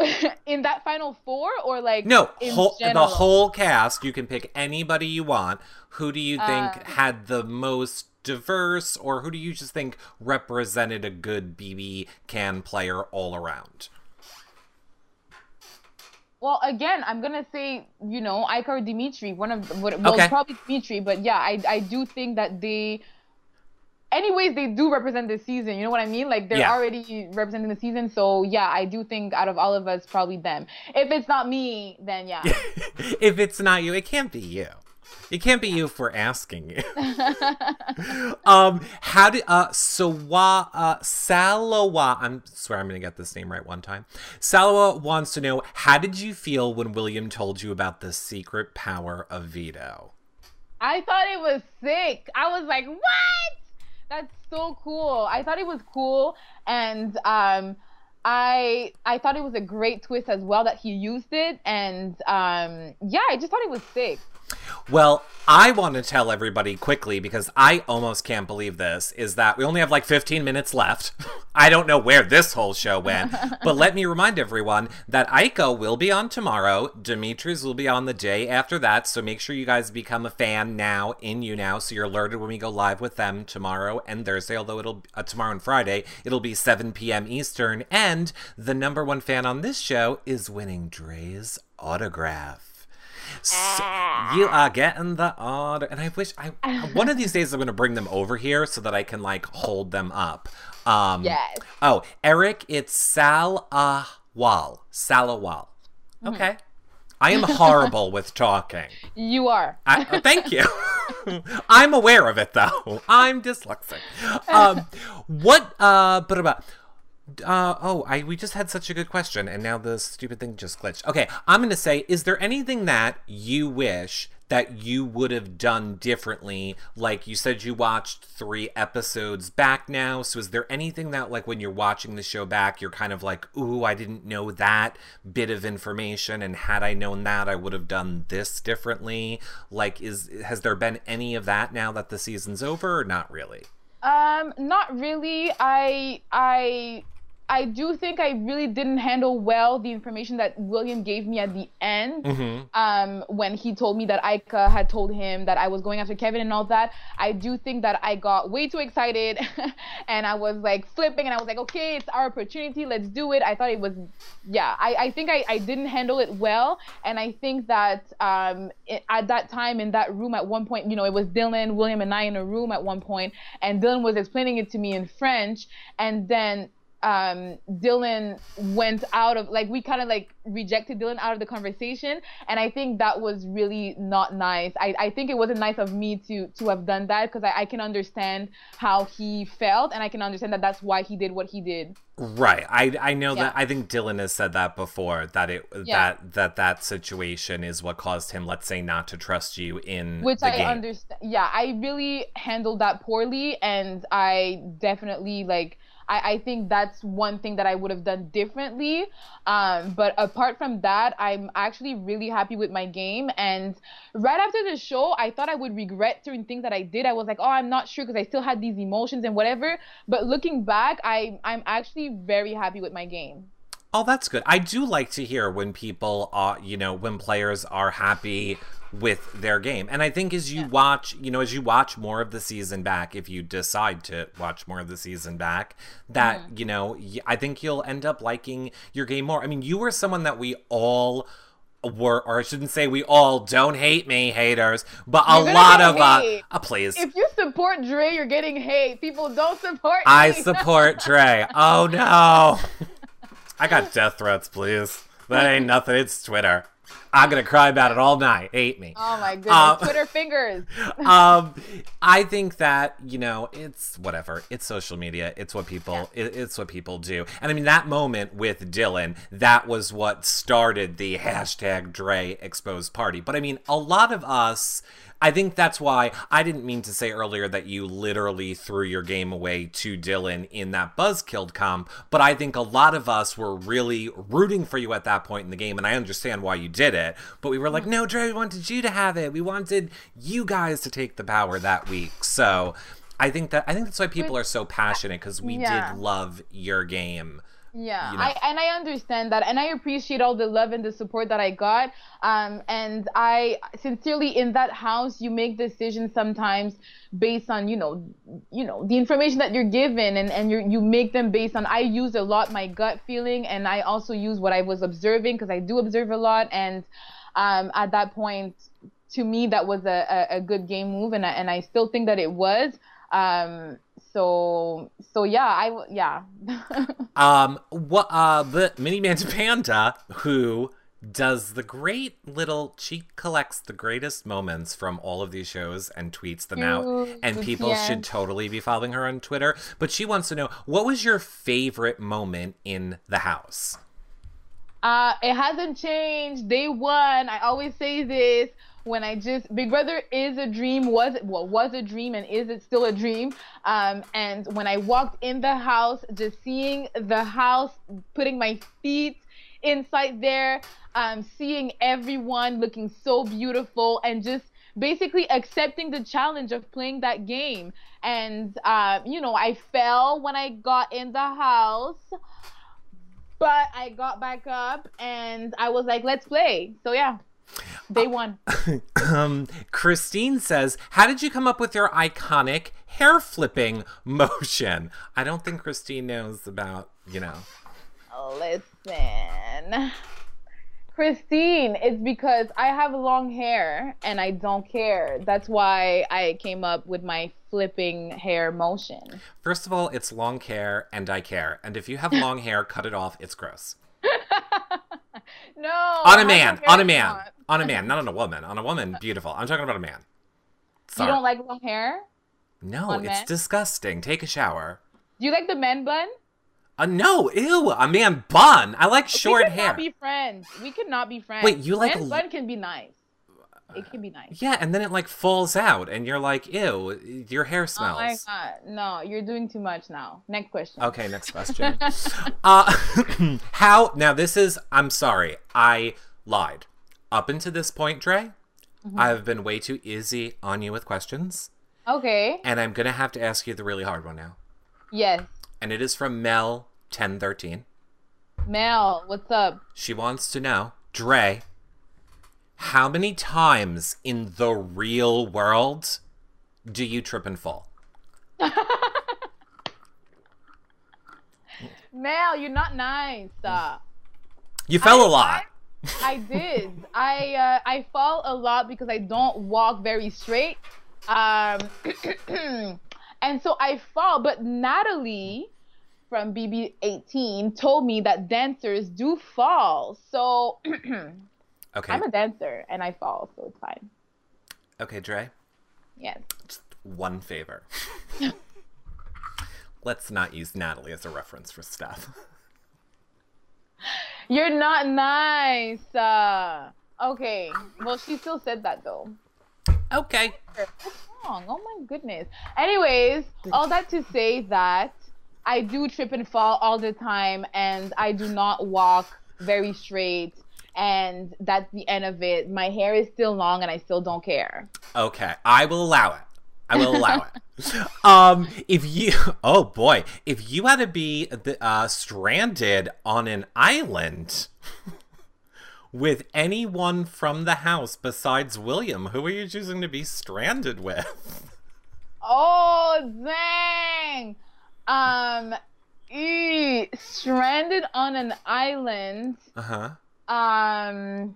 in that final four or like no whole, the whole cast you can pick anybody you want. Who do you think uh, had the most diverse or who do you just think represented a good bb can player all around? Well again i'm gonna say you know Ika dimitri one of what well, okay. probably dimitri but yeah i i do think that they anyways they do represent the season you know what i mean like they're yeah. already representing the season so yeah i do think out of all of us probably them if it's not me then yeah if it's not you it can't be you it can't be you for asking you. um, how did uh Sawa uh Salawa I'm swear I'm gonna get this name right one time. Salawa wants to know how did you feel when William told you about the secret power of veto? I thought it was sick. I was like, what? That's so cool. I thought it was cool, and um, I I thought it was a great twist as well that he used it, and um, yeah, I just thought it was sick. Well, I want to tell everybody quickly because I almost can't believe this is that we only have like 15 minutes left. I don't know where this whole show went, but let me remind everyone that Ika will be on tomorrow. Dimitri's will be on the day after that, so make sure you guys become a fan now in YouNow so you're alerted when we go live with them tomorrow and Thursday, although it'll uh, tomorrow and Friday, it'll be 7 p.m. Eastern and the number one fan on this show is winning Dre's autograph. So you are getting the order, and I wish I one of these days I'm going to bring them over here so that I can like hold them up. Um, yes. Oh, Eric, it's Sal Wall. Salawal. Mm-hmm. Okay. Mm-hmm. I am horrible with talking. You are. I, uh, thank you. I'm aware of it though. I'm dyslexic. Um, what? Uh, but about uh, oh, I we just had such a good question, and now the stupid thing just glitched. Okay, I'm gonna say, is there anything that you wish that you would have done differently? Like you said, you watched three episodes back now, so is there anything that, like, when you're watching the show back, you're kind of like, ooh, I didn't know that bit of information, and had I known that, I would have done this differently? Like, is has there been any of that now that the season's over, or not really? Um, not really. I I I do think I really didn't handle well the information that William gave me at the end mm-hmm. um, when he told me that Ika had told him that I was going after Kevin and all that. I do think that I got way too excited and I was like flipping and I was like, okay, it's our opportunity, let's do it. I thought it was, yeah, I, I think I, I didn't handle it well. And I think that um, it, at that time in that room at one point, you know, it was Dillon, William, and I in a room at one point, and Dillon was explaining it to me in French. And then um, Dillon went out of like we kind of like rejected Dillon out of the conversation, and I think that was really not nice. I, I think it wasn't nice of me to to have done that because I, I can understand how he felt, and I can understand that that's why he did what he did. Right. I I know yeah. that I think Dillon has said that before that it yeah. that that that situation is what caused him, let's say, not to trust you in which I game. understand. Yeah, I really handled that poorly, and I definitely like I, I think that's one thing that I would have done differently. Um, but apart from that, I'm actually really happy with my game. And right after the show, I thought I would regret certain things that I did. I was like, oh, I'm not sure because I still had these emotions and whatever. But looking back, I I'm actually very happy with my game. Oh, that's good. I do like to hear when people are, you know, when players are happy with their game. And I think as you yeah. watch, you know, as you watch more of the season back, if you decide to watch more of the season back, that, mm-hmm. you know, I think you'll end up liking your game more. I mean, you were someone that we all were, or I shouldn't say we all don't hate me, haters, but a lot of uh, uh, please. If you support Dre, you're getting hate. People don't support. I me. support Dre. Oh no, I got death threats, please. That ain't nothing. It's Twitter. I'm gonna cry about it all night. Hate me. Oh my goodness, um, Twitter fingers. um, I think that you know it's whatever. It's social media. It's what people. Yeah. It, it's what people do. And I mean that moment with Dillon, that was what started the hashtag Dre exposed party. But I mean, a lot of us I think that's why I didn't mean to say earlier that you literally threw your game away to Dillon in that Buzzkilled comp, but I think a lot of us were really rooting for you at that point in the game, and I understand why you did it. But we were like, mm-hmm. no, Dre, we wanted you to have it. We wanted you guys to take the power that week. So I think that I think that's why people are so passionate because we yeah. did love your game yeah, you know? I and I understand that, and I appreciate all the love and the support that I got. Um, and I sincerely, in that house, you make decisions sometimes based on you know, you know, the information that you're given, and and you you make them based on. I use a lot my gut feeling, and I also use what I was observing because I do observe a lot, and um, at that point, to me, that was a, a, a good game move, and I, and I still think that it was. Um, so so yeah i yeah. Um what uh the mini man panda who does the great little she collects the greatest moments from all of these shows and tweets them out and people yes. should totally be following her on twitter. But she wants to know what was your favorite moment in the house? Uh it hasn't changed. Day one i always say this when I just Big Brother is a dream was well was a dream and is it still a dream. Um, and when I walked in the house just seeing the house putting my feet inside there um, seeing everyone looking so beautiful and just basically accepting the challenge of playing that game. And uh, you know I fell when I got in the house but I got back up and I was like let's play. So yeah Day won. um, Christine says, How did you come up with your iconic hair flipping motion? I don't think Christine knows about, you know. Listen. Christine, it's because I have long hair and I don't care. That's why I came up with my flipping hair motion. First of all, it's long hair and I care. And if you have long hair, cut it off. It's gross. no. On a man. On a man. On a man, not on a woman. On a woman, beautiful. I'm talking about a man. Sorry. You don't like long hair? No, it's men? disgusting. Take a shower. Do you like the men bun? Uh, no, ew, a man bun. I like short we hair. We not be friends. We could not be friends. Wait, you like a bun can be nice. It can be nice. Yeah, and then it like falls out, and you're like, ew, your hair smells. Oh my god, no, you're doing too much now. Next question. Okay, next question. uh, how now? This is. I'm sorry, I lied up until this point, Dre, mm-hmm. I've been way too easy on you with questions. Okay. And I'm gonna have to ask you the really hard one now. Yes. And it is from Mel ten thirteen. Mel, what's up? She wants to know, Dre, how many times in the real world do you trip and fall? Mel, you're not nice. Uh, you fell I, a lot. I did. I uh, I fall a lot because I don't walk very straight. Um, and so I fall. But Natalie from BB18 told me that dancers do fall. So okay. I'm a dancer and I fall, so it's fine. Okay, Dre. Yes. Just one favor. Let's not use Natalie as a reference for stuff. You're not nice. Uh, okay. Well, she still said that though. Okay. What's wrong? Oh my goodness. Anyways, all that to say that I do trip and fall all the time, and I do not walk very straight. And that's the end of it. My hair is still long, and I still don't care. Okay, I will allow it. I will allow it. Um, if you, oh boy, if you had to be uh, stranded on an island with anyone from the house besides William, who are you choosing to be stranded with? Oh dang! Um, ee, stranded on an island. Uh huh. Um.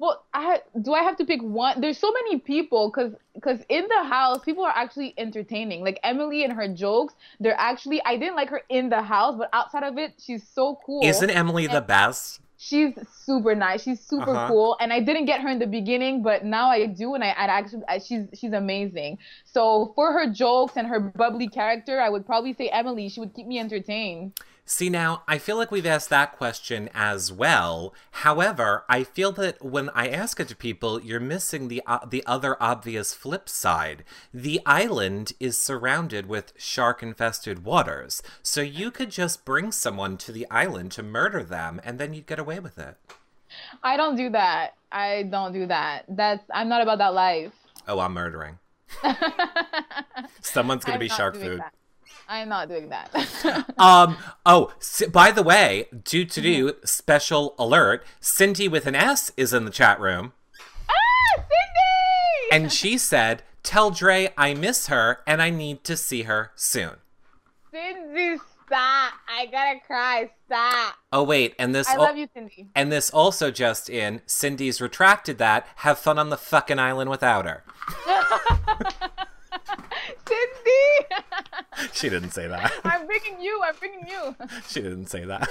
Well, I do I have to pick one? There's so many people because because in the house people are actually entertaining. Like Emily and her jokes, they're actually I didn't like her in the house, but outside of it, she's so cool. Isn't Emily the best? She's super nice. She's super Uh-huh. cool, and I didn't get her in the beginning, but now I do, and I, I actually I, she's she's amazing. So for her jokes and her bubbly character, I would probably say Emily. She would keep me entertained. See, now, I feel like we've asked that question as well. However, I feel that when I ask it to people, you're missing the, uh, the other obvious flip side. The island is surrounded with shark infested waters, so you could just bring someone to the island to murder them, and then you'd get away with it. I don't do that. I don't do that. That's I'm not about that life. Oh, I'm murdering. Someone's gonna I'm be shark food. that. I'm not doing that. Um. Oh, by the way, due to do Mm-hmm. special alert, Cindy with an S is in the chat room. ah, Cindy! And she said, Tell Dre I miss her and I need to see her soon. Cindy, stop! I gotta cry. Stop! Oh wait, and this I al- love you, Cindy. and this also just in, Cindy's retracted that. Have fun on the fucking island without her. She didn't say that. I'm picking you. I'm picking you. she didn't say that.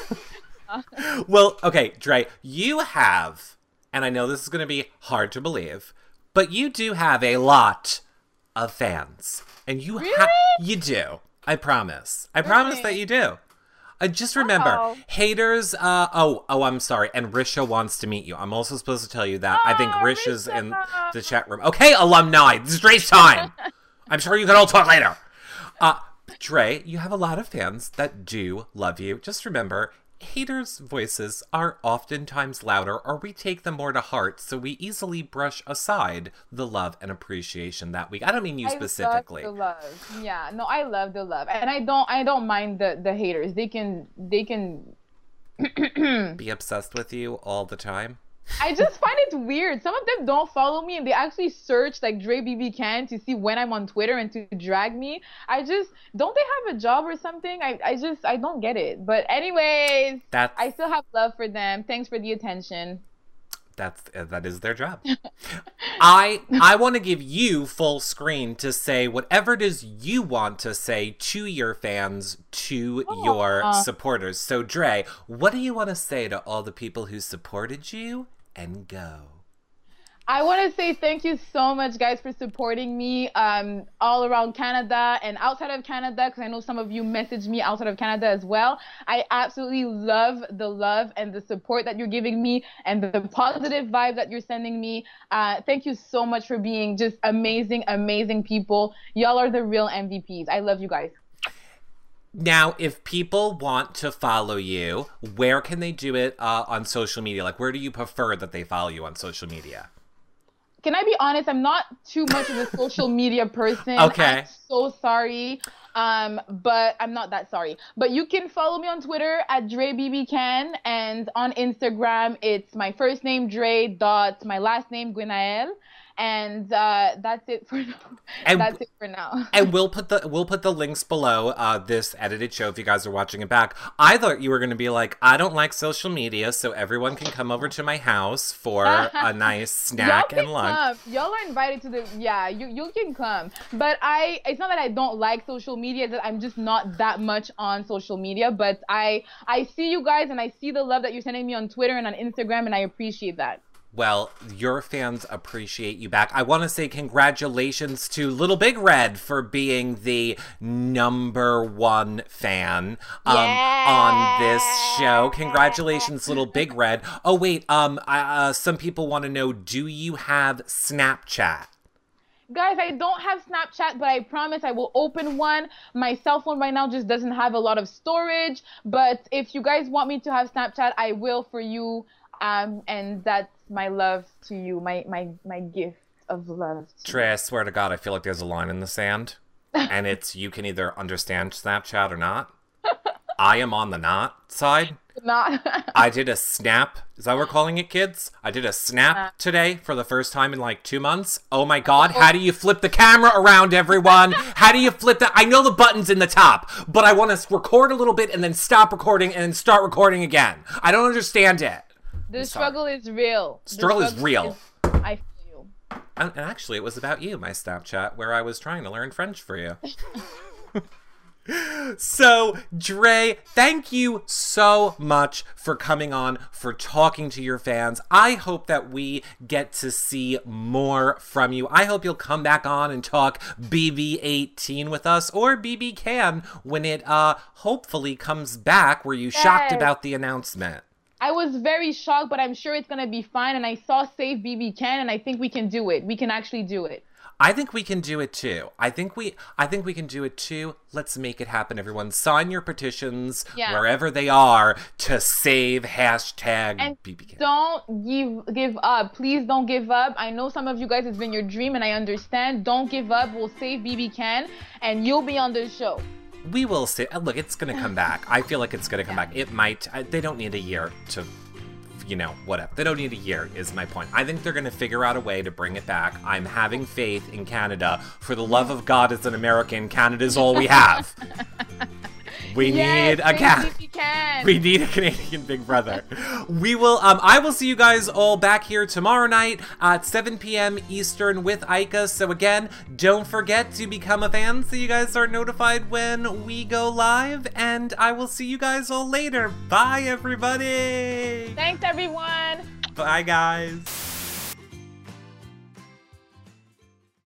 well, okay, Dre, you have, and I know this is going to be hard to believe, but you do have a lot of fans, and you ha- Really? you do. I promise. I promise that you do. Uh, just remember, Oh. haters. Uh, oh, oh, I'm sorry. And Risha wants to meet you. I'm also supposed to tell you that. I think Oh, Risha's in the chat room. Okay, alumni, this is Dre's time. I'm sure you can all talk later. Uh, Dre, you have a lot of fans that do love you. Just remember, haters' voices are oftentimes louder, or we take them more to heart, so we easily brush aside the love and appreciation that we. I don't mean you I specifically. love the love. Yeah, no, I love the love, and I don't, I don't mind the the haters. They can, they can. Be obsessed with you all the time. I just find it weird. Some of them don't follow me, and they actually search like Dre BB Can to see when I'm on Twitter and to drag me. I just don't they have a job or something? I, I just I don't get it. But anyways, That's I still have love for them. Thanks for the attention. that's uh, that is their job. I I want to give you full screen to say whatever it is you want to say to your fans, to your Aw. supporters. So Dre, what do you want to say to all the people who supported you and go? I want to say thank you so much, guys, for supporting me um, all around Canada and outside of Canada, because I know some of you messaged me outside of Canada as well. I absolutely love the love and the support that you're giving me and the positive vibe that you're sending me. Uh, thank you so much for being just amazing, amazing people. Y'all are the real MVPs. I love you guys. Now, if people want to follow you, where can they do it uh, on social media? Like, where do you prefer that they follow you on social media? Can I be honest? I'm not too much of a social media person. Okay. I'm so sorry. Um, but I'm not that sorry. But you can follow me on Twitter at DreBBCan and on Instagram it's my first name Dre dot my last name Gwenaelle. And uh, that's it for now. And- that's it for now. And we'll put the we'll put the links below uh, this edited show if you guys are watching it back. I thought you were going to be like, I don't like social media, so everyone can come over to my house for a nice snack Y'all and lunch. come. Y'all are invited to the yeah. You you can come, but I it's not that I don't like social media. That I'm just not that much on social media. But I I see you guys and I see the love that you're sending me on Twitter and on Instagram, and I appreciate that. Well, your fans appreciate you back. I want to say congratulations to Little Big Red for being the number one fan um, on this show. Congratulations, Little Big Red. Oh wait, um, I, uh, some people want to know: Do you have Snapchat? Guys, I don't have Snapchat, but I promise I will open one. My cell phone right now just doesn't have a lot of storage. But if you guys want me to have Snapchat, I will for you. Um, and that's my love to you, my my my gift of love. Dre, I swear to God, I feel like there's a line in the sand, and it's you can either understand Snapchat or not. I am on the not side. Not. I did a snap. Is that what we're calling it, kids? I did a snap today for the first time in like two months. Oh my god, how do you flip the camera around, everyone? How do you flip that? I know the button's in the top, but I want to record a little bit and then stop recording and then start recording again. I don't understand it. The sorry. struggle is real. The Struggle is real. is- I feel you. And, and actually, it was about you, my Snapchat, where I was trying to learn French for you. so, Dre, thank you so much for coming on, for talking to your fans. I hope that we get to see more from you. I hope you'll come back on and talk BB18 with us, or BB Can when it uh hopefully comes back. Were you shocked about the announcement? I was very shocked, but I'm sure it's gonna be fine. And I saw Save BB Can, and I think we can do it. We can actually do it. I think we can do it too. I think we I think we can do it too. Let's make it happen, everyone. Sign your petitions Yeah. wherever they are to save hashtag And BBK. don't give give up. Please don't give up. I know some of you guys it's been your dream, and I understand. Don't give up. We'll save BB Can, and you'll be on the show. We will say, uh, look, it's going to come back. I feel like it's going to come back. It might. uh, They don't need a year to, you know, whatever. They don't need a year, is my point. I think they're going to figure out a way to bring it back. I'm having faith in Canada. For the love of God, as an American, Canada's all we have. We Yes, need a cat. We need a Canadian Big Brother. We will. Um, I will see you guys all back here tomorrow night at 7 p.m. Eastern with Ika. So again, don't forget to become a fan so you guys are notified when we go live. And I will see you guys all later. Bye, everybody. Thanks, everyone. Bye, guys.